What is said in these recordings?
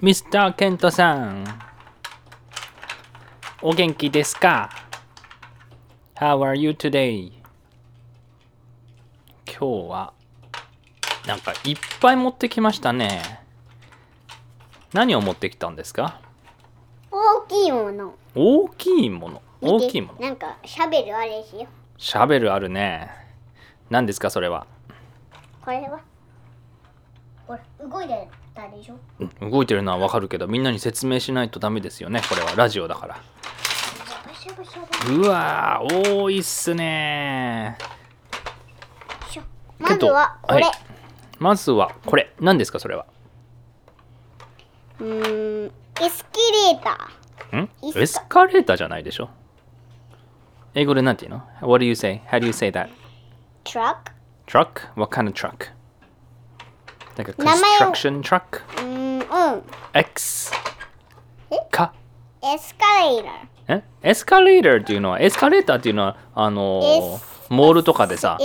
ミスターケントさん。お元気ですか ?How are you today? 今日は、なんかいっぱい持ってきましたね。何を持ってきたんですか？大きいもの大きいもの？大きいもの。なんかシャベルあれですよシャベルあるね。何ですかそれは？これは？これ動いてたでしょ？うん動いてるのはわかるけど、みんなに説明しないとダメですよね。これはラジオだから。うわー、多いっすねャまずはこれ、はいまずはこれ。何ですかそれは？うーんエスキレータん？いいっすかエスカレーターじゃないでしょ？英語でなんて言うの ?What do you say? How do you say that? ートラック Truck? What kind of truck? Like a 名前を construction truck? うーんうん X? えかエスカレーターえエスカレーターっていうのはエスカレーターっていうのはあのモールとかでさ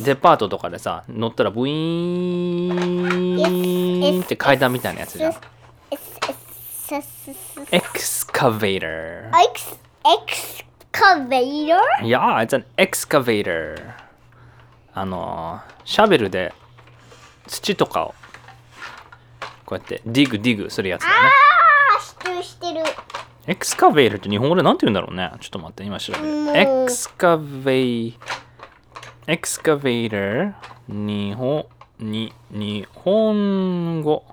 デパートとかでさ乗ったらブイーンって階段みたいなやつじゃん。excavatorー ex excavatorー Yeah, it's an excavator. あのーシャベルで土とかをこうやって dig dig するやつだよね。あー知ってる知ってる excavator って日本語でなんて言うんだろうね。ちょっと待って、今調べる。 exca、excavator、日本、に、日本語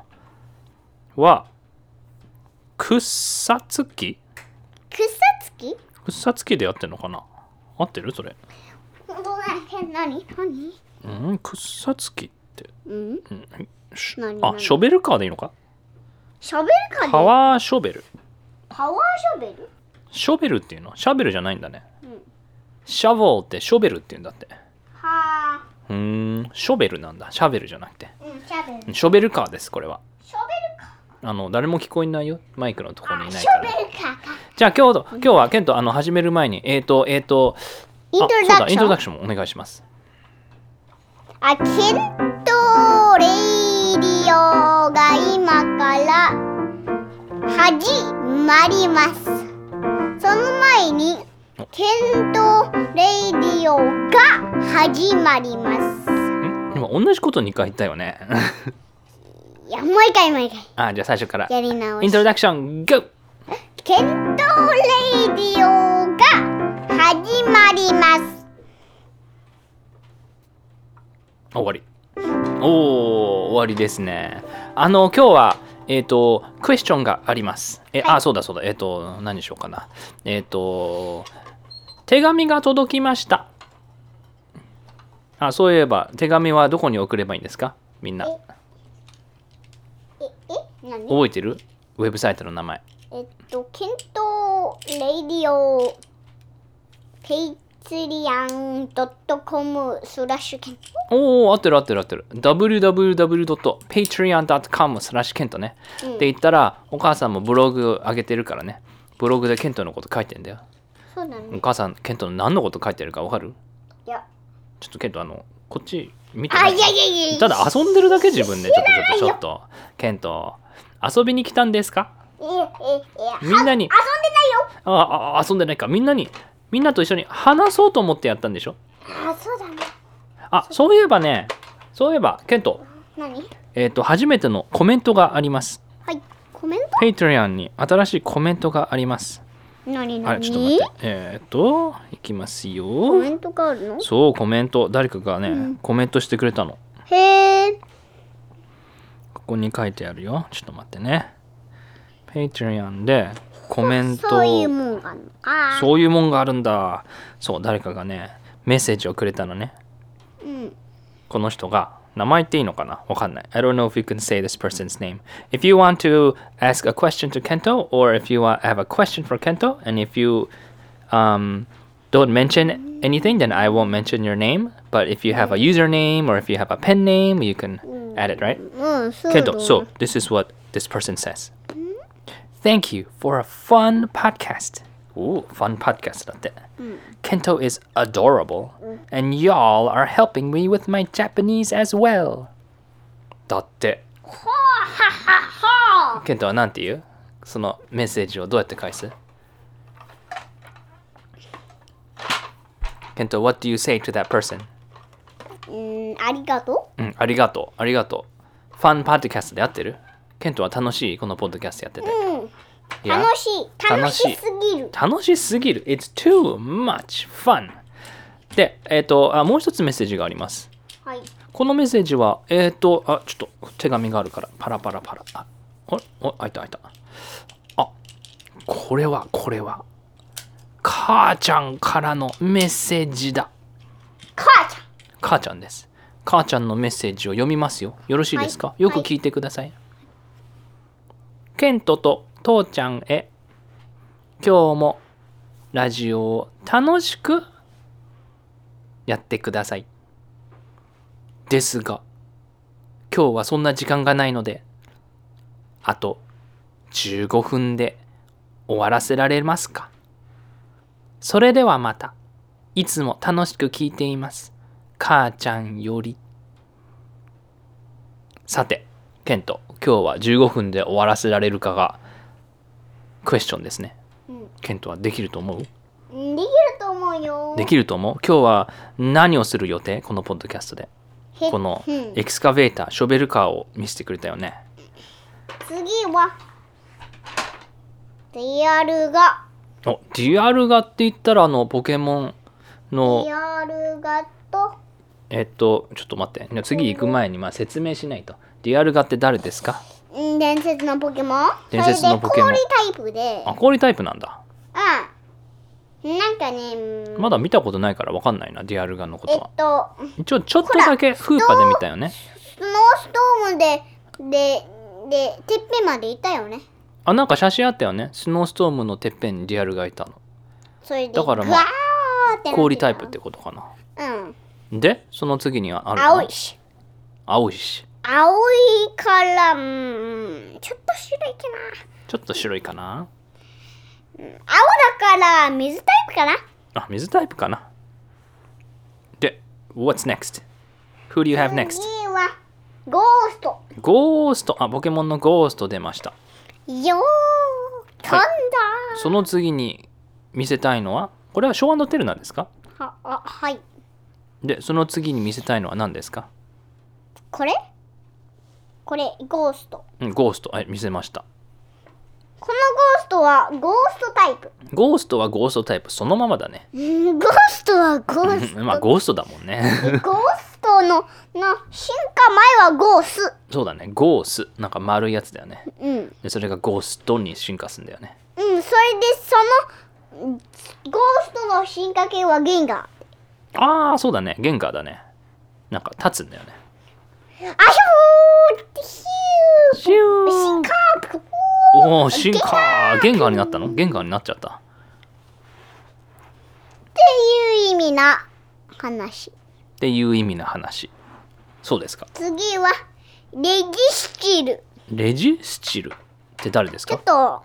は、草つき草つき草つきでやってんのかな？合ってる？それ。本当だえ何？何？うん、草つき。うん？うんあ、何？ショベルカーでいいのか？シャベルカーでパワーショベル。パワーショベル？ショベルっていうの？シャベルじゃないんだね。うんシャボーってショベルって言うんだって。はうーん、ショベルなんだ。シャベルじゃなくて。あうんシャベルショベルカーです、これは。ショベルカあの、誰も聞こえないよ？マイクのところにいーないから。ショベルカーかじゃあ今日と、今日はケント、あの、始める前に、えーと、えーと、イントロあそうだ、イントロダダクションクションもお願いします。あケンオが今から始まりますその前にケントレイディオが始まりますん？今、同じこと2回言ったよね。いやもう一回もう一回あ、じゃあ最初から。やり直しイントロダクション、GO! ケントレイディオが始まります終わり。おー、終わりですね。あの、今日は、えっ、と、クエスチョンがあります。え、あ、そうだそうだ。えっ、と、何にしようかな。えっ、と、手紙が届きました。あ、そういえば、手紙はどこに送ればいいんですか？みんな。ええ何？覚えてる？ウェブサイトの名前。えっと、ケント Radio Patreon dot com slash ケント。おー、合ってる合ってる合ってる。www.patreon.com slash ケントね。うんで言ったら、お母さんもブログ上げてるからね。ブログでケントのこと書いてんだよ。そうだね。お母さん、ケントの何のこと書いてるかわかる？いや。ちょっとケント、あの、こっち見てあ、ないいやいやいやいや。ただ遊んでるだけ自分で。ちょっとちょっとちょっと。ケント、遊びに来たんですか？みんなには遊んでないよ。ああ、遊んでないか。みんなに、みんなと一緒に話そうと思ってやったんでしょ？あ、そうだね。あ、そういえばね、そういえば、ケント、何？えっ、と、初めてのコメントがあります。はい。コメント？Patreon に新しいコメントがあります。何何？あれ、ちょっと待って。えっ、と、いきますコよメ。ントがあるの？そう、コメント。誰かがね、うんコメントしてくれたの。へえ。ここに書いてあるよ。ちょっと待ってね。Patreon でコメントそういうもんがあるのか。そういうもんがあるんだ。そう、誰かがね、メッセージをくれたのね。うん。この人が、名前言っていいのかなわかんない。I don't know if you can say this person's name. If you want to ask a question to Kento, or if you want, have a question for Kento, and if you um, don't mention anything, then I won't mention your name. But if you have a username or if you have a pen name, you can add it, right? うん、そうだ。 Kento, so this is what this person says. Thank you for a fun podcast. Ooh, fun podcast だって。Kento is adorable, and y'all are helping me with my Japanese as well. だって。はあははは ケントは何て言うそのメッセージをどうやって返すケント、what do you say to that person? うん、ありがとうん、ありがとう、ありがとう。ファンパッドキャストで合ってるケントは楽しいこのポッドキャストやってて。う。うん。 楽しい。楽楽しすぎる。楽しすぎる。It's too much fun. で、えっ、とあ、もう一つメッセージがあります。はい。このメッセージは、えっ、と、あ、ちょっと手紙があるから、パラパラパラ。あ、おお、開いた開いた。あ、これは、これは、母ちゃんからのメッセージだ。母ちゃん。母ちゃんです。母ちゃんのメッセージを読みますよ。よろしいですか、はいよく聞いてください。ケントと父ちゃんへ、今日もラジオを楽しくやってください。ですが、今日はそんな時間がないので、あと15分で終わらせられますか？それではまた。いつも楽しく聞いています。母ちゃんより。さて、ケント、今日は15分で終わらせられるかがクエスチョンですね。うんケントはできると思う？うん。できると思うよ。できると思う？今日は何をする予定？このポッドキャストで。へこのうんエクスカベーター、ショベルカーを見せてくれたよね。次は、リアルガ。お、ディアルガって言ったらあのポケモンのリアルガと、えっと、ちょっと待って。次行く前にまあ説明しないと。ディアルガって誰ですか？うん伝説のポケモン？伝説のポケモンそれで氷タイプで、あ、氷タイプなんだ。うん。なんかね、うんまだ見たことないからわかんないな、ディアルガのこえっとは。と、ちょ、ちょっとだけフーパで見たよね。スノーストームで、で、で、てっぺんまで行ったよね。あ、なんか写真あったよね。スノーストームのてっぺんにディアルガいたの。それで、だからまあ氷タイプってことかな。うん。で、その次にはあるの？青いし。青いし。青いから、うん、ちょっと白いかちょっと白いかな？な。青だから、水タイプかなあ、水タイプかな？で、What's next? Who do you have next? 次は、ゴースト。ゴースト。あ、ポケモンのゴースト出ました。よー、飛んだその次に見せたいのは、これはショーテルなんですか？は、あ、はい。で、その次に見せたいのは何ですか？これ？これ、ゴースト。うん、ゴースト。はい、見せました。このゴーストは、ゴーストタイプ。ゴーストはゴーストタイプそのままだね。う んゴーストはゴースト。まあ、ゴーストだもんね。ゴーストの、の、進化前はゴース。そうだね。ゴース。なんか丸いやつだよね。うん。うん、で、それがゴーストに進化するんだよね。それで、その、うんゴーストの進化系はゲンガー。ああ、そうだね。ゲンガーだね。なんか立つんだよね。あひょー。ヒシュュー。ー。進化おお、進化ゲンガー。になったのゲンガー。になっちゃった。っていう意味な話。っていう意味の話。そうですか。次は、レギスチル。レジスチルって誰ですかちょっと、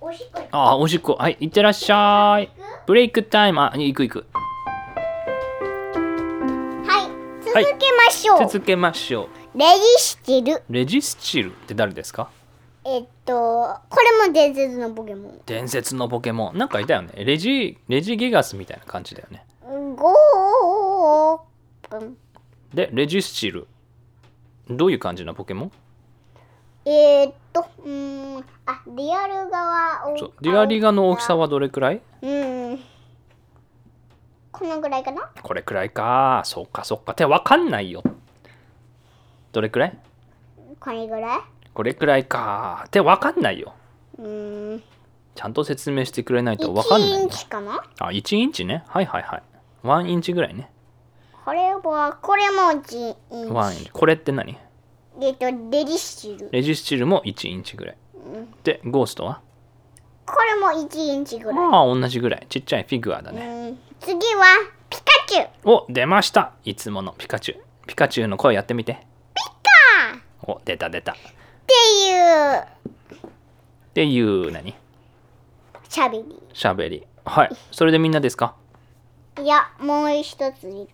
おしっこああ、おしっこ。はい、いってらっしゃい。ブレイクタイム。あ、行く行く。続けましょう。続けましょう。レギスチル。レジスチルって誰ですか？えっと、これも伝説のポケモン。伝説のポケモン。なんかいたよね。レジ、レジギガスみたいな感じだよね。ゴーうんで、レジスチル。どういう感じのポケモン？えー、っと、うーん、あ、リアル側を。そうリアリガの大きさはどれくらい？うん。このぐらいかな？これくらいか。そっかそっか。ってわかんないよ。どれくらい？これぐらい？これくらいか。ってわかんないよ。うーん。ちゃんと説明してくれないとわかん1インないよ。チかな？あ、1インチね。はいはいはい。1インチぐらいね。これは、これも1インチ。1インチ。これって何？えっと、レディシル。レジスチルも1インチぐらい。で、ゴーストは？これも1インチぐらい。ああ、同じぐらい。ちっちゃいフィギュアだね。うん、次は、ピカチュウ。お、出ましたいつものピカチュウ。ピカチュウの声やってみて。ピカお、出た出た。っっていう、ていう何？しゃべり。しゃべり。はい。それでみんなですか？いや、もう一ついる。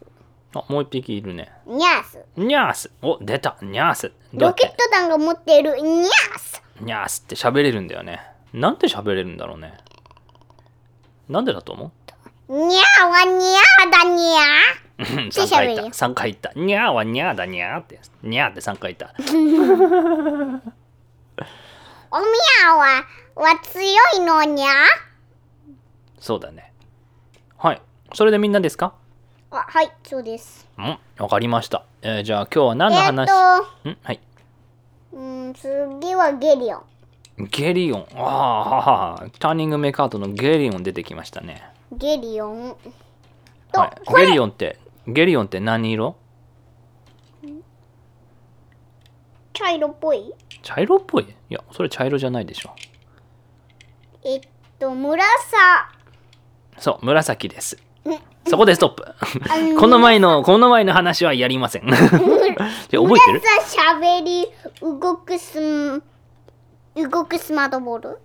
あ、もう一匹いるね。ニャース。ニャース。お、出た。ニャース。ロケット弾が持っているニャース。にゃーすって喋れるんだよね。なんで喋れるんだろうね。なんでだと思う？にゃーはにゃーだにゃ3喋回言った。れるよ3回言った。にゃーはにゃーだにゃーって。にゃーって3回言った。ー。おみゃーは、は強いのにゃそうだね。はい。それでみんなですか？あ、はい、そうです。うん、わかりました。えーじゃあ今日は何のえ話、ーっんはい。と、うん、次はゲリオン。ゲリオン。ああ、ははは。ターニングメイクアウトのゲリオン出てきましたね。ゲリオン。と、はい。ゲリオンって、ゲリオンって何色？茶色っぽい？茶色っぽい？いや、それ茶色じゃないでしょ。えっと、紫。そう、紫です。うんそこでストップ。の この前の、この前の話はやりません。覚えてる？紫しゃべり、動くスン、動くスマートボール？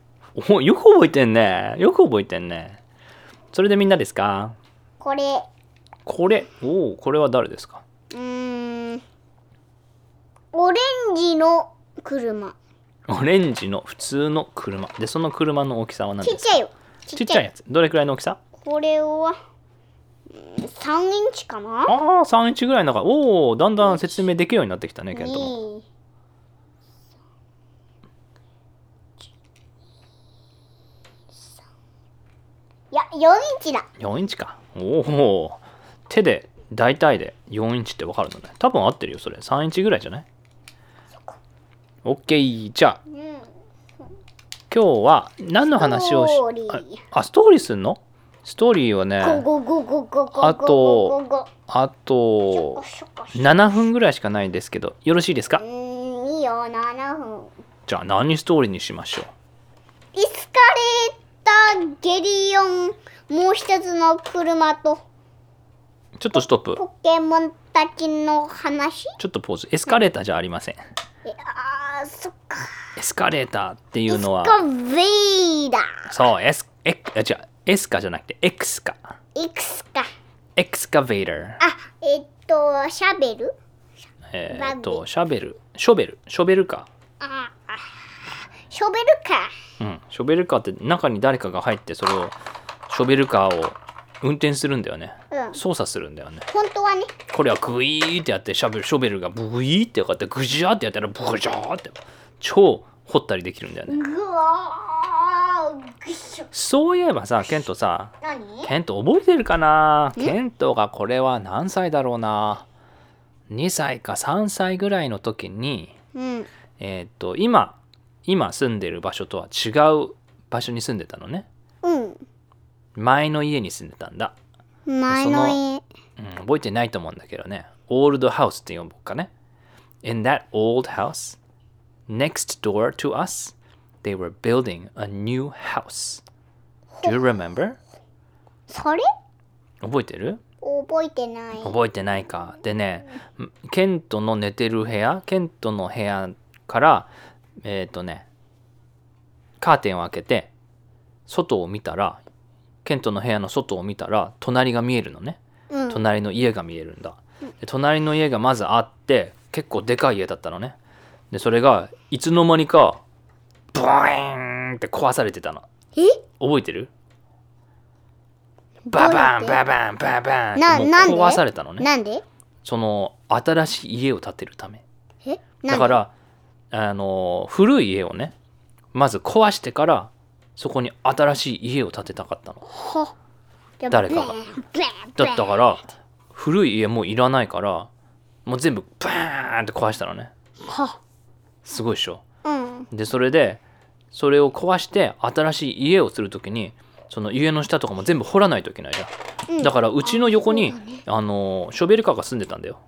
およく覚えてんね。よく覚えてんね。それでみんなですか？これ、これ、おお、これは誰ですか？うーん、オレンジの車。オレンジの普通の車。で、その車の大きさは何ですか？ちっちゃいよ。ちっちゃいやつ。どれくらいの大きさ？これは、うん3インチかな？ああ、3インチぐらいの中。おお、だんだん説明できるようになってきたね、ケントも。にいや、4インチだ。4インチか。おお、手で、大体で4インチってわかるのね。多分合ってるよ、それ。3インチぐらいじゃない？オッケー。じゃあ、うん。今日は何の話をしああ、ストーリーすんの？ストーリーはね、あとあとショコショ7分ぐらいしかないんですけど、よろしいですか？いいよ7分じゃあ何ストーリーにしましょう？エスカレーターゲリオンもう一つの車と。ちょっとストップ。ポケモンたちの話？ちょっとポーズ。エスカレーターじゃありません。えあーそっか。エスカレーターっていうのは、エスカベイダそう、エス、エあ、違う、エスカじゃなくて、エクスカ。ーエクスか。エクスカベーター。あえっとシャベル？えーっと、シャベル、ショベル、ショベルカああショベルかー。うん、ショベルカーって中に誰かが入って、それを、ショベルカーを運転するんだよね。うん。操作するんだよね。本当はね。これはグイーってやってシャベルショベルがブイーってやってグジャーってやったらブジャーって超掘ったりできるんだよね。そういえばさケントさ何？ケント覚えてるかな？ケントがこれは何歳だろうな？2歳か3歳ぐらいの時にうん。えーっと今今住んでる場所とは違う場所に住んでたのね。うん前の家に住んでたんだ、前の家。うん、覚えてないと思うんだけどね。オールドハウスって呼ぶかね。In that old house next door to us they were building a new house. Do you remember? それ？覚えてる？覚えてない。覚えてないか。でねケントの寝てる部屋ケントの部屋からえっ、とねカーテンを開けて外を見たらケントの部屋の外を見たら隣が見えるのね。うん。隣の家が見えるんだ。で隣の家がまずあって結構でかい家だったのね。でそれがいつの間にかブーンって壊されてたの。え？覚えてる？ババンババンババンって壊されたのね。なんで？その新しい家を建てるため。え？だからあの古い家をねまず壊してからそこに新しい家を建てたかったの。は誰かが。だったから古い家もういらないからもう全部バーンって壊したのね。はすごいでしょ。うん。でそれでそれを壊して新しい家をするときにその家の下とかも全部掘らないといけないじゃん、うん。だからうちの横にね。あのショベルカーが住んでたんだよ。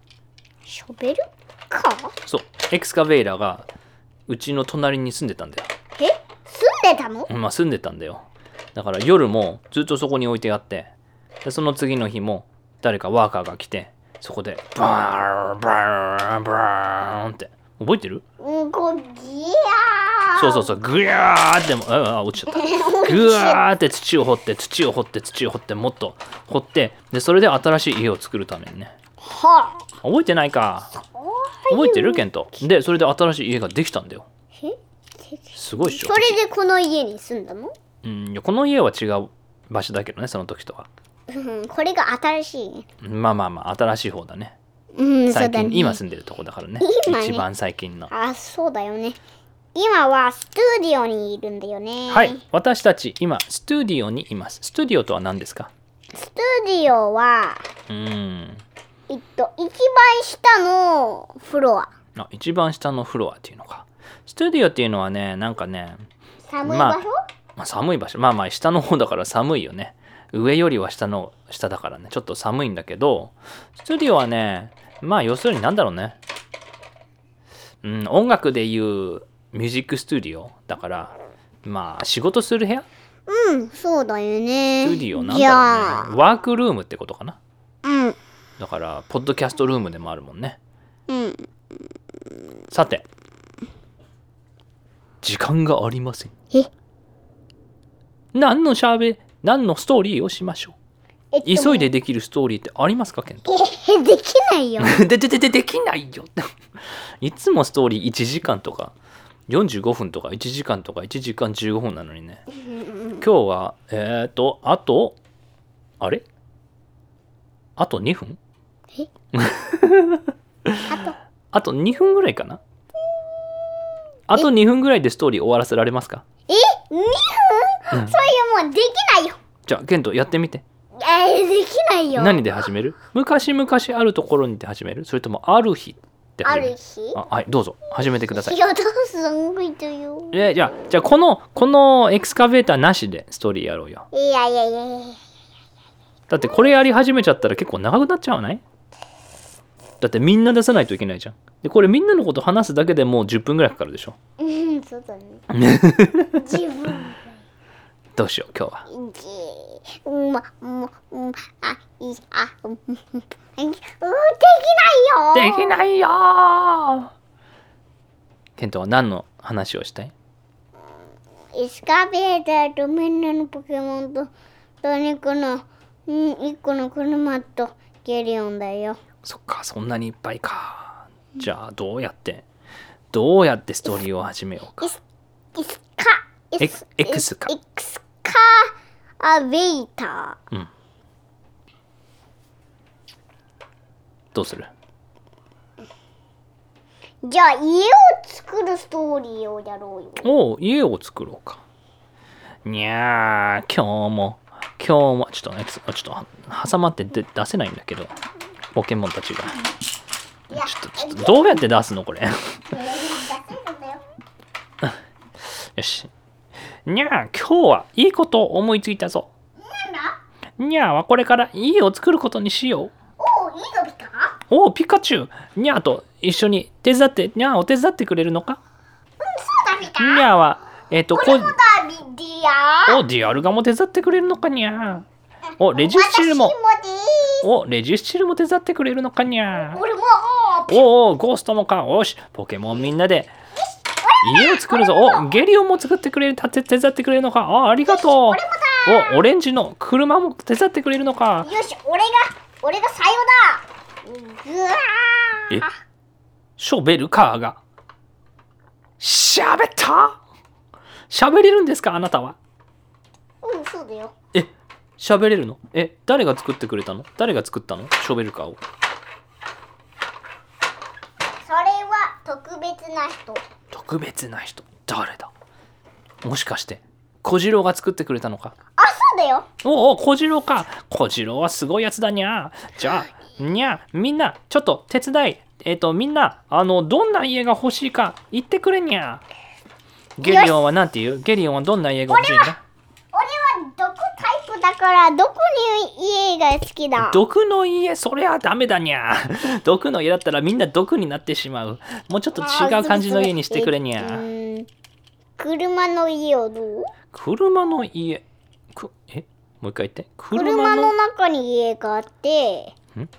ショベル？かそう。エクスカベイラーがうちの隣に住んでたんだよ。え？住んでたの？まあ住んでたんだよ。だから夜もずっとそこに置いてあって。でその次の日も誰かワーカーが来てそこでバーンバーンバーンって。覚えてる？うんこぎゃそうそうそう。ぐやーってもああ落ちちゃった。ぐわーって土を掘って土を掘って土を掘ってもっと掘ってでそれで新しい家を作るためにね。は覚えてないか覚えてる？ケント。でそれで新しい家ができたんだよ。え？すごいっしょ。それでこの家に住んだの？うんいやこの家は違う場所だけどねその時とは。うんこれが新しい。まあまあまあ新しい方だね。うん、最近。今住んでるとこだからね。今ね。一番最近の。あ、そうだよね。今はスタジオにいるんだよね。はい。私たち今スタジオにいます。スタジオとは何ですか？スタジオは、うんえっと、一番下のフロア。あ一番下のフロアっていうのか。スタジオっていうのはねなんかね寒いまあ場所、まあ、寒い場所。まあまあ下の方だから寒いよね。上よりは下の下だからね。ちょっと寒いんだけどスタジオはねまあ要するになんだろうね。うん音楽でいうミュージックスタジオだからまあ仕事する部屋？うん、そうだよね。スタジオなんじだろゃうね。ワークルームってことかな？うん、だからポッドキャストルームでもあるもんね。うん。さて。時間がありません。え？何のしゃべ何のストーリーをしましょえっとう急いでできるストーリーってありますかケント？え、できないよ。ででででできないよ。いつもストーリー1時間とか45分とか1時間とか1時間15分なのにね。今日はえっ、ー、とあとあれ？あと2分？あと、あと2分ぐらいかな？あと2分ぐらいでストーリー終わらせられますか？え ?2 分、それもうできないよ。じゃあケントやってみて。えー、できないよ。何で始める？昔々あるところにで始める？それともある日ってある日？あはいどうぞ。始めてください。いや、どうすんごいとよ。えじゃあじゃあこのこのエクスカベーターなしでストーリーやろうよ。いやいやいやいや。だってこれやり始めちゃったら結構長くなっちゃわない？だってみんな出さないといけないじゃんでこれみんなのこと話すだけでもう10分ぐらいかかるでしょうん、そうだね。自分。どうしよう今日はじうん、ま、うん、うん、あ、い、あ、うん、できないよ。できないよーケントは何の話をしたいエスカベーターとみんなのポケモンと、とにこの、うん、一個の車とゲリオンだよ。そっかそんなにいっぱいか。じゃあどうやってどうやってストーリーを始めようか。エス、エスカ、エクエクスカエクスカアベー。ター。どうする？じゃあ家を作るストーリーをやろうよ。おう家を作ろうか。にゃー今日も今日もちょっとねちょっと挟まってで出せないんだけどポケモンたちが。ちょっとちょっとどうやって出すのこれ？よ。よし。にゃー今日はいいことを思いついたぞ。にゃーはこれから家を作ることにしよう。おお、いいのびかおおピカチュウ。にゃーと一緒に手伝ってにゃーを手伝ってくれるのか？そうだびかにゃーはえっ、とここれもだビディアおディアルガも手伝ってくれるのかにゃー。おレジスチルも。私も。おレジスチルも手伝ってくれるのかにゃ。ー俺も、おおゴーストもか。おしポケモンみんなで。家を作るぞ。おゲリオンも作ってくれる。た手伝ってくれるのか。あありがとう。おオレンジの車も手伝ってくれるのか。よし、俺が、俺が最後だ。ぐわー。え？ショベルカーが。しゃべった？喋れるんですかあなたは？うん、そうだよ。え？喋れるの？え誰が作ってくれたの？誰が作ったの？ショベルカーをそれは特別な人。特別な人？誰だ？もしかして小次郎が作ってくれたのか？あ、そうだよ。おお小次郎か。小次郎はすごいやつだにゃじゃあにゃみんなちょっと手伝い。えっ、とみんなあのどんな家が欲しいか言ってくれにゃゲリオンはなんて言う？ゲリオンはどんな家が欲しいんだから、どこに家が好きだ？毒の家？それはダメだにゃ。毒の家だったらみんな毒になってしまう。もうちょっと違う感じの家にしてくれにゃ。えっとうん。車の家をどう？車の家。くえ？もう一回言って。車の中に家があってん？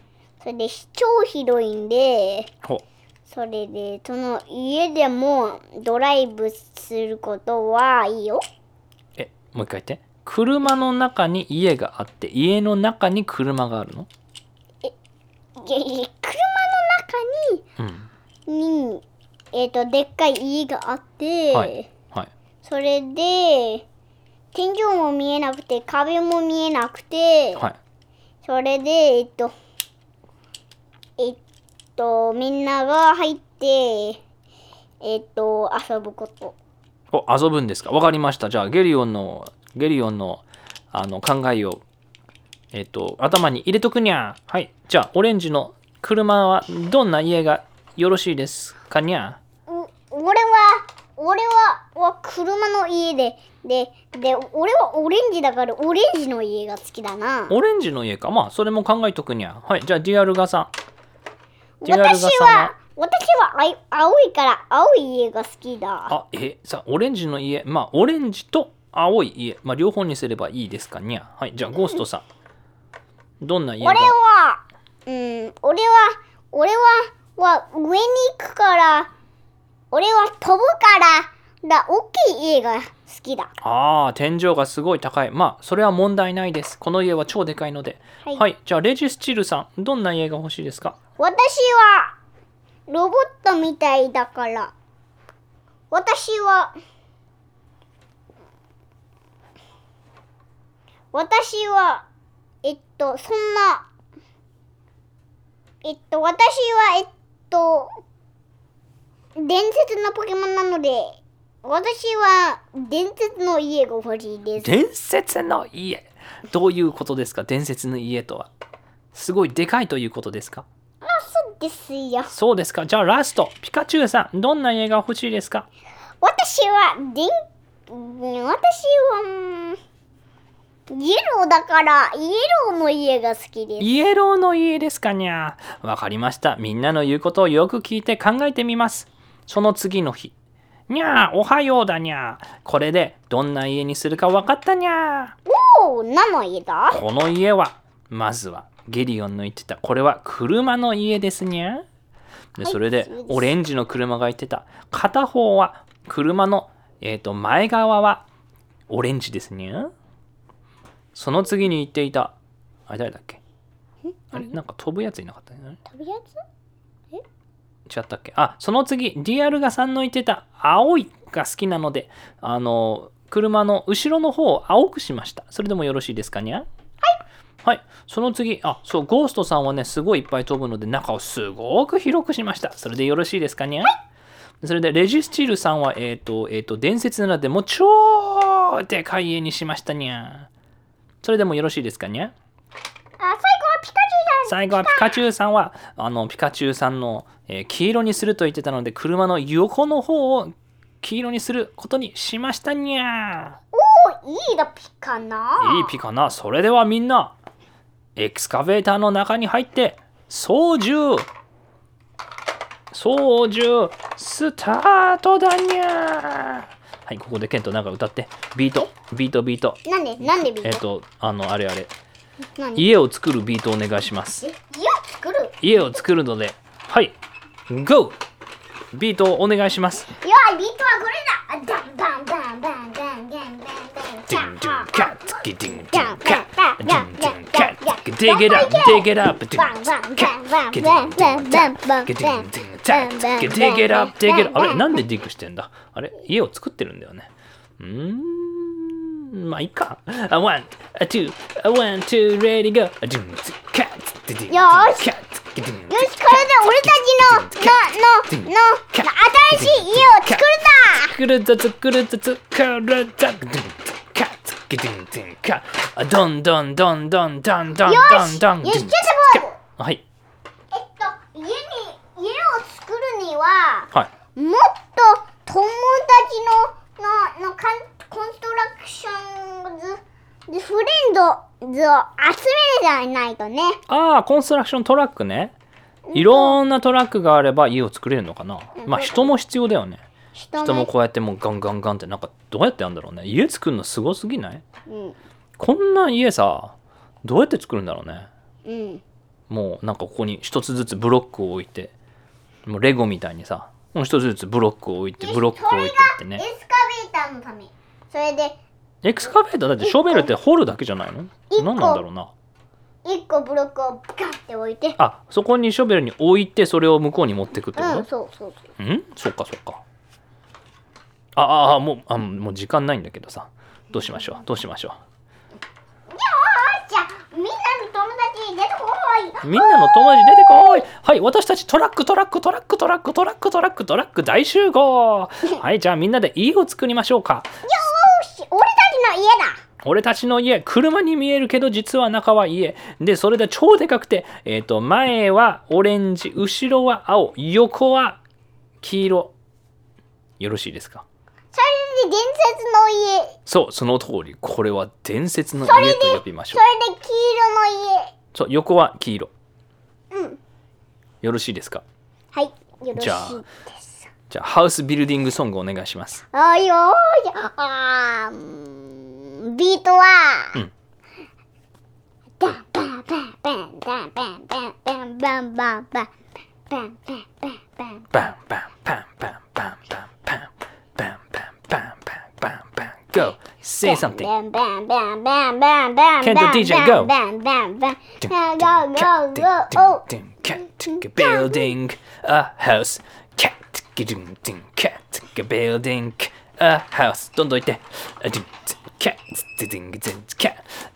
それで超広いんでほそれでその家でもドライブすることはいいよ。え？もう一回言って車の中に家があって家の中に車があるの？いやいや車うんの中ににえっ、とでっかい家があって、はいはい。それで天井も見えなくて壁も見えなくて、はい。それでえっとえっとみんなが入ってえっと遊ぶこと。お、遊ぶんですか？わかりました。じゃあ、ゲリオンの、ゲリオンの、あの、考えを、えっ、と、頭に入れとくにゃ。はい。じゃあ、オレンジの車は、どんな家がよろしいですかにゃ。う俺は俺はは車の家ででで俺はオレンジだからオレンジの家が好きだなオレンジの家か。まあ、それも考えとくにゃ。はい。じゃあ、ディアルガさん。ディアルガ私さんは私はあい青いから青い家が好きだあ、え、さ、オレンジの家。まあ、オレンジと青い家。まあ、両方にすればいいですかにゃ。はい。じゃあ、ゴーストさん。どんな家が？俺はうん俺は俺はは上に行くから俺は飛ぶからだ大きい家が好きだああ、天井がすごい高い。まあ、それは問題ないです。この家は超でかいので。はいはい。じゃあ、レジスチルさん、どんな家が欲しいですか？私はロボットみたいだから私は私はえっとそんなえっと私はえっと伝説のポケモンなので私は伝説の家が欲しいです伝説の家？どういうことですか？伝説の家とは。すごいでかいということですか？そうですよそうですか？じゃあ、ラスト。ピカチュウさん、どんな家が欲しいですか？私はでん私はうんイエローだからイエローの家が好きですイエローの家ですかにゃわかりました。みんなの言うことをよく聞いて考えてみます。その次の日。にゃー、おはようだにゃー。これでどんな家にするか分かったにゃおお何の家だ？ー。この家は、まずはゲリオンの言ってた、これは車の家ですにゃー。で、それでオレンジの車が言ってた、片方は車の、えー、と前側はオレンジですにゃー。その次に言っていた、あれ誰だっけ？あれ？なんか飛ぶやついなかったね飛ぶやつ？違ったっけ？あその次ディアルガさんの言ってた青いが好きなのであの車の後ろの方を青くしました。それでもよろしいですかにゃ？はい。はい。その次あそうゴーストさんはねすごいいっぱい飛ぶので中をすごく広くしました。それでよろしいですかにゃ？それでレジスチルさんはえっ、とえっ、と伝説なのでもう超でかい家にしましたにゃそれでもよろしいですかにゃあ最後はピカチュウ最後はピカチュウさんはあのピカチュウさんの、えー黄色にすると言ってたので車の横の方を黄色にすることにしましたにゃだおおいいだピカないいピかなそれではみんなエクスカベーターの中に入って操縦。操縦スタートだにゃはいここでケントなんか歌って。ビートビートビート。なんでなんでビえっ、ート、とあのあれあれ。何？家を作るビートお願いします。え家を作る？家を作るので、はい、GO! ビートをお願いします。いやビートはこれだ。あダンバンバンバンバンバンバンバンディンディンカッツキディンディンカッディンディンカッツ dig it up dig it up ディンディンカッディンディンカッディンディンカッ dig it up dig it up. あれなんで dig してんだ？あれ家を作ってるんだよね。うーん。まあいいか。あ one, a two, a one, two, ready, go. あディンディンカッツディンディンカッツディンディンよしこれで俺たちのののの新しい家を作るだ作るぞ作るぞ作るぞカッツキディンディンカあどんどんどんどんどんどんよどんどんしよしキャッチボールはいえっと家に家を作るにははい。もっと友達のののカンコンストラクションズズフレンドズを集めるじゃないとね。ああコンストラクショントラックね。いろんなトラックがあれば家を作れるのかな。まあ人も必要だよね。人人もこうやってもうガンガンガンってなんかどうやってやるんだろうね。家作るのすごすぎない？うん。こんな家さどうやって作るんだろうね。うん。もうなんかここに一つずつブロックを置いてもうレゴみたいにさもう一つずつブロックを置いてブロックを置いてってね。エスカベーターのため。それでエクスカベーターだってショベルって掘るだけじゃないの？何なんだろうな。一個ブロックをガンって置いて。あそこにショベルに置いてそれを向こうに持ってくってこうんそうそうそとうん？そっかそっか。ああもうあもう時間ないんだけどさ。どうしましょう？どうしましょよーしじゃ。あみんなの友達出てこい。みんなの友達出てこい。はい私たちトラックトラックトラックトラックトラックトラックトラック大集合はいじゃあみんなで家を作りましょうかよーし俺たちの家だ俺たちの家車に見えるけど実は中は家でそれで超でかくてえっ、と前はオレンジ後ろは青横は黄色よろしいですかそれで伝説の家。そうその通り。これは伝説の家と呼びましそょう。れで黄色のそう横は黄色。家うん。よろしいですか？はいよろしいじゃあです。じゃあハウスビルディングソングお願いします。あーよーしあービートはうん。バンバンバンバンバンバンバンバンバンバンバンバンバンバンバン。バンバンバンバンバンバン go. Say something. Can the DJ go? Cat building a house. Cat cat building a house. Don't do it. Cat cat.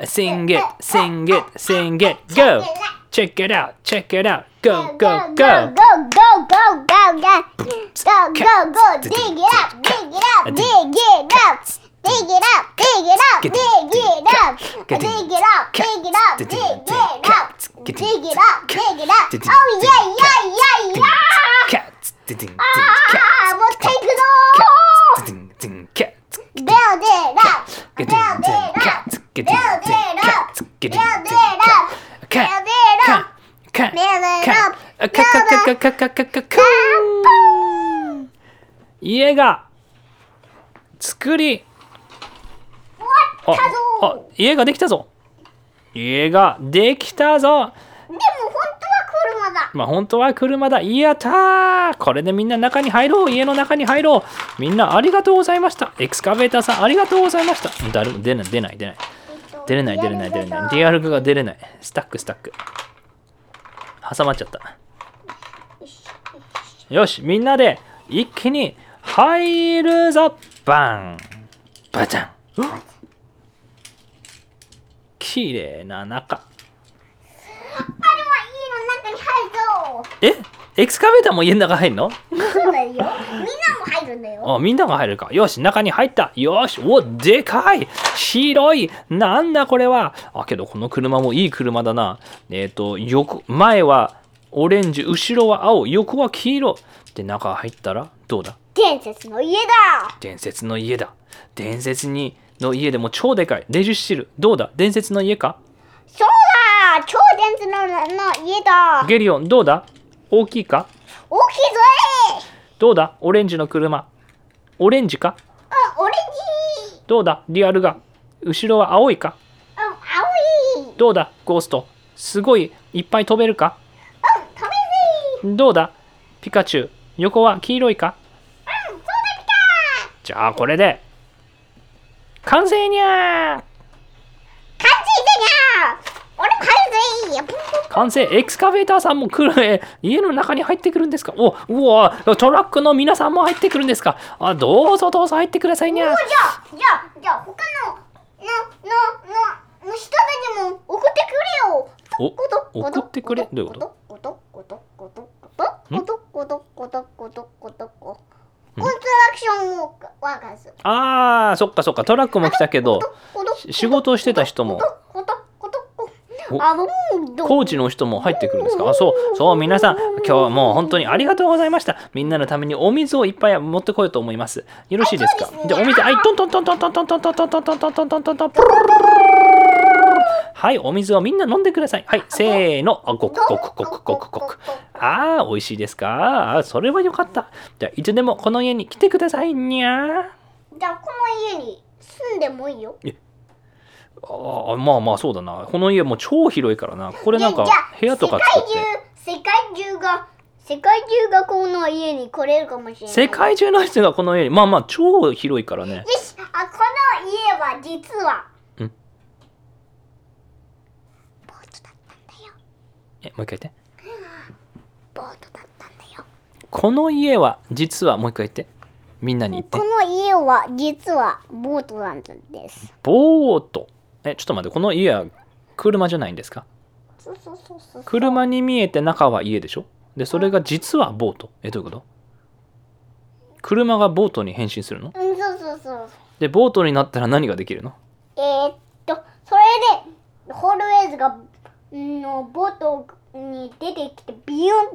Sing it, sing it, sing it. Go. Check it out. Check it out. Go go go. Go go go go go. Go go go. Dig it up. Dig it up. Dig it up. Dig it up, dig it up, dig it up. Dig it up, dig it up, dig it up. Dig it up, dig it up. Oh, yeah, yeah, yeah, yeah. あー、持っていくぞ cat, get Build in, it cat, up. get Build in, it cat, up. cat, Build it up. cat, cat, Build it cat, up. a cat, cat, cat, cat, cat, cat, cat, cat. 家が作りああぞ家ができたぞ。家ができたぞ。でも本当は車だ。まあ本当は車だ。やったー。これでみんな中に入ろう。家の中に入ろう。みんなありがとうございました。エクスカベーターさんありがとうございました。誰も出ない出ない出ない。出れない出れない出れない。ディアルグが出れない。スタックスタック。挟まっちゃった。よしみんなで一気に入るぞ。バン。バチャン綺麗な中。あれは家の中に入るぞ。え？エクスカベーターも家の中入るの？そうだよ。みんなも入るんだよ。あみんなが入るか。よし中に入った。よし。おでかい。広い。なんだこれは。あけどこの車もいい車だな。えっ、と横前はオレンジ。後ろは青。横は黄色。で中入ったらどうだ？伝説の家だ。伝説の家だ。伝説にの家でも超でかい。レジスチル。どうだ？伝説の家か？そうだ超伝説のの家だ。ゲリオン。どうだ？大きいか？大きいぞどうだ？オレンジの車。オレンジか？うんオレンジ。どうだ？リアルが。後ろは青いか？うん青い。どうだ？ゴースト。すごい。いっぱい飛べるか？うん食べぜどうだ？ピカチュウ。横は黄色いか？うんそうだじゃあこれで完成にゃー！ピカ完成だにゃ俺も入るぜプンプン完成。エクスカベーターさんも来るえ家の中に入ってくるんですか？おうわトラックの皆さんも入ってくるんですか？あどうぞどうぞ入ってくださいにゃじゃあじゃあじゃあ他ののののの人たちも送ってくれよ。お送ってくれ。どういうことクションワーカーズあーそっかそっか。トラックも来たけど仕事をしてた人も。コーチの人も入ってくるんですか？あそうそう皆さん今日はもう本当にありがとうございました。みんなのためにお水をいっぱい持ってこようと思います。よろしいですか？じゃあお水はいトントントントントントントントントントントントントントントントンはいお水をみんな飲んでください。はいせーの。あごくごくごくごくごく。あー美味しいですか？あーそれはよかった。じゃあいつでもこの家に来てください。にゃー。じゃあこの家に住んでもいいよ。ああまあまあそうだな。この家もう超広いからな。これなんか部屋とか作って。世界中世界中が世界中がこの家に来れるかもしれない。世界中の人がこの家に。まあまあ超広いからね。よしあこの家は実はうんボートだったんだよえもう一回言ってボートだったんだよこの家は実はもう一回言ってみんなに言ってこ。の家は実はボートなんです。ボート。え、ちょっと待って、この家は車じゃないんですか？そうそうそうそう。車に見えて中は家でしょ？で、それが実はボート。え、どういうこと？車がボートに変身するの？うん、そうそうそう。で、ボートになったら何ができるの？えー、っと、それで、ホールウェイズが、んのボートに出てきて、ビヨンって、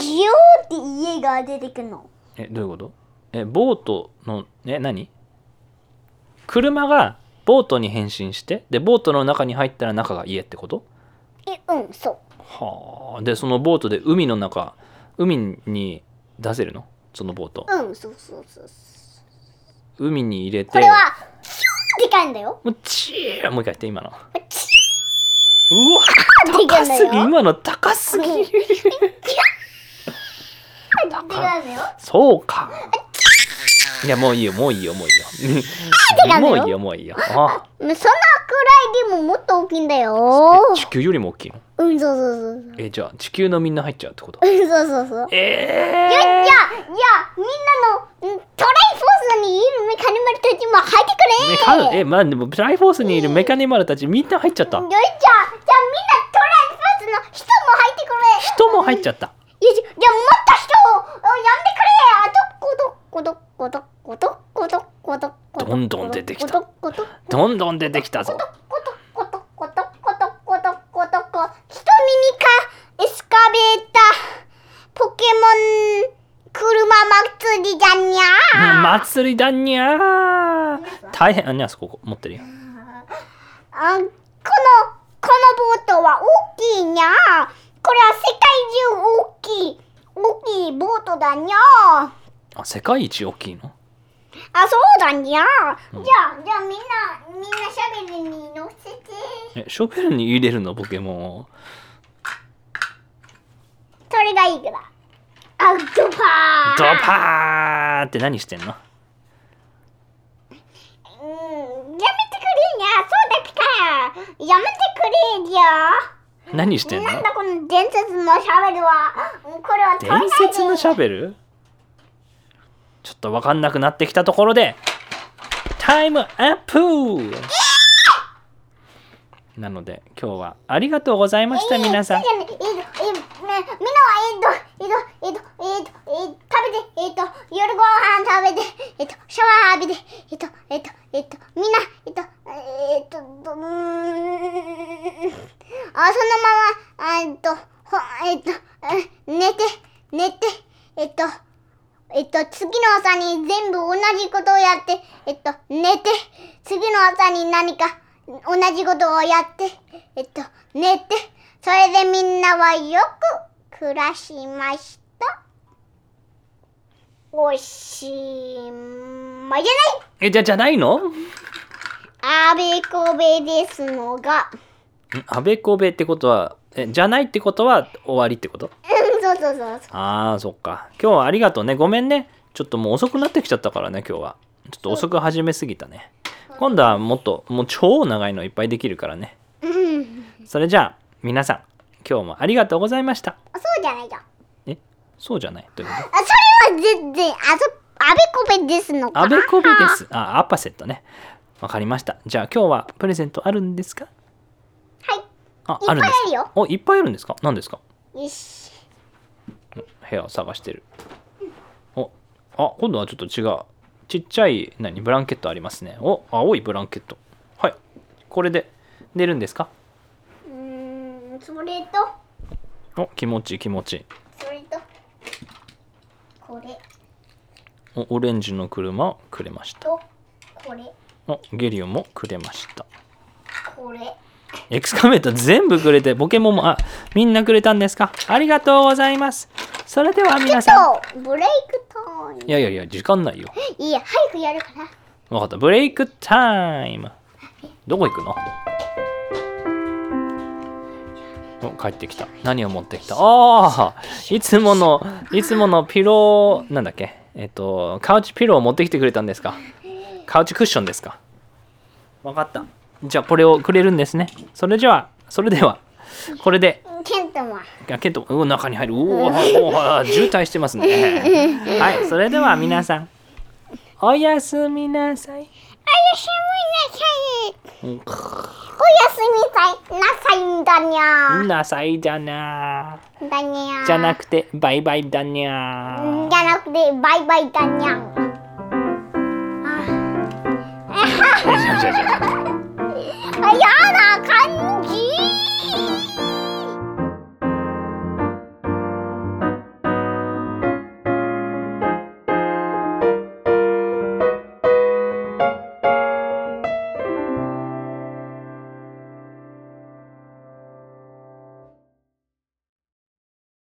ギヨーって家が出てくるの。え、どういうこと？え、ボートの、え、何？車がボートに変身して、で、ボートの中に入ったら中が家ってこと？え、うん、そう。はあ。で、そのボートで海の中、海に出せるの？そのボート。うん、そうそうそう。海に入れて、これは、キューでかいんだよ。もうチーもう一回言って、今の。チうわ。高すぎ、今の高すぎ。そうか。いや、もういいよ、もういいよ、もういいよ。もういいよ、もういいよ。あそんなくらいでももっと大きいんだよ。え地球よりも大きいの？うん、そうそうそう。え、じゃあ地球のみんな入っちゃうってこと？うん、そうそうそう。えいや、いや、いや、みんなのうんトライフォースにいるメカニマルたちも入ってくれメカえ、まあ、でも、トライフォースにいるメカニマルたちみんな入っちゃったよ。いじゃあ、じゃあみんなトライフォースの人も入ってくれ人も入っちゃった。いや、じゃじゃあもっと人をお呼んでくれあと、こどこどこどこどこどこどこどんどん出てきたこどこどどんどん出てきたぞ。ことことことことことことこ人ミニカエスカベータポケモン車祭りじゃにゃー。祭りだにゃー。大変。あにゃそこ持ってるよ。あこのこのボートは大きいにゃー。これは世界中大きい大きいボートだにゃー。あ世界一大きいの？あそうだにゃー、じゃあじゃあみんなみんなシャベルに乗せて。えショベルに入れるの？ポケモンを。それがいいからアウトパードパーって何してんの？うんやめてくれにゃ。そうだっけかやめてくれじゃ。何してんの？なんだこの伝説のシャベルは。うんこれは伝説のシャベルちょっと分かんなくなってきたところでタイムアップ。なので今日はありがとうございました皆さん。えみんなはえっと、えっと、えっと、えっと、えっと、食べて、えっと、夜ご飯食べて、えっと、シャワー浴びて、えっと、えっと、えっと、みんな、えっと、えっと、どうーんあ、そのまま、えっと、ほえっと、寝て、寝て、えっと、えっと、次の朝に全部同じことをやって、えっと、寝て、次の朝に何か同じことをやって、えっと、寝て、それでみんなはよく暮らしました。おしまいじゃえじゃじゃないの？あべこべですのが、あべこべってことはえじゃないってことは終わりってこと？うん、そうそうそうそう。ああそっか。今日はありがとうね。ごめんね。ちょっともう遅くなってきちゃったからね今日は。ちょっと遅く始めすぎたね。今度はもっともう超長いのいっぱいできるからね。うん、それじゃあ皆さん今日もありがとうございました。そうじゃないじゃん。え？そうじゃない？というこあそれは全然、あそ、あべこべですのか？とあべこべです。あアッパセットね。わかりました。じゃあ今日はプレゼントあるんですか？はい。あいっぱいるんですあるよおいっぱいあるんですか？何ですか？よし。部屋を探してる。おあ今度はちょっと違う。ちっちゃい何？ブランケットありますね。お青いブランケット。はい。これで寝るんですか？それと、お気持ちいい気持ち。いいそれと、これ。おオレンジの車をくれました。と、これ、おゲリオンもくれました。これ。エクスカメーター全部くれてポケモンもあみんなくれたんですか？ありがとうございます。それでは皆さん。ブレイクタイム。いやいやいや時間ないよ。いや、早くやるから。わかった。ブレイクタイム。どこ行くの？お帰ってきた。何を持ってきた？ああいつものいつものピローなんだっけ？えっとカウチピローを持ってきてくれたんですか？カウチクッションですか？わかった。じゃあこれをくれるんですね。それじゃあそれではこれで。ケントも。あケントうわ中に入る。うわうわ渋滞してますね。はいそれでは皆さんおやすみなさい。おやすみなさい。なさいんだにゃ。なさいじゃな。だにゃ。じゃなくて、バイバイだにゃ。じゃなくてバイバイだにゃ。あじゃじゃじ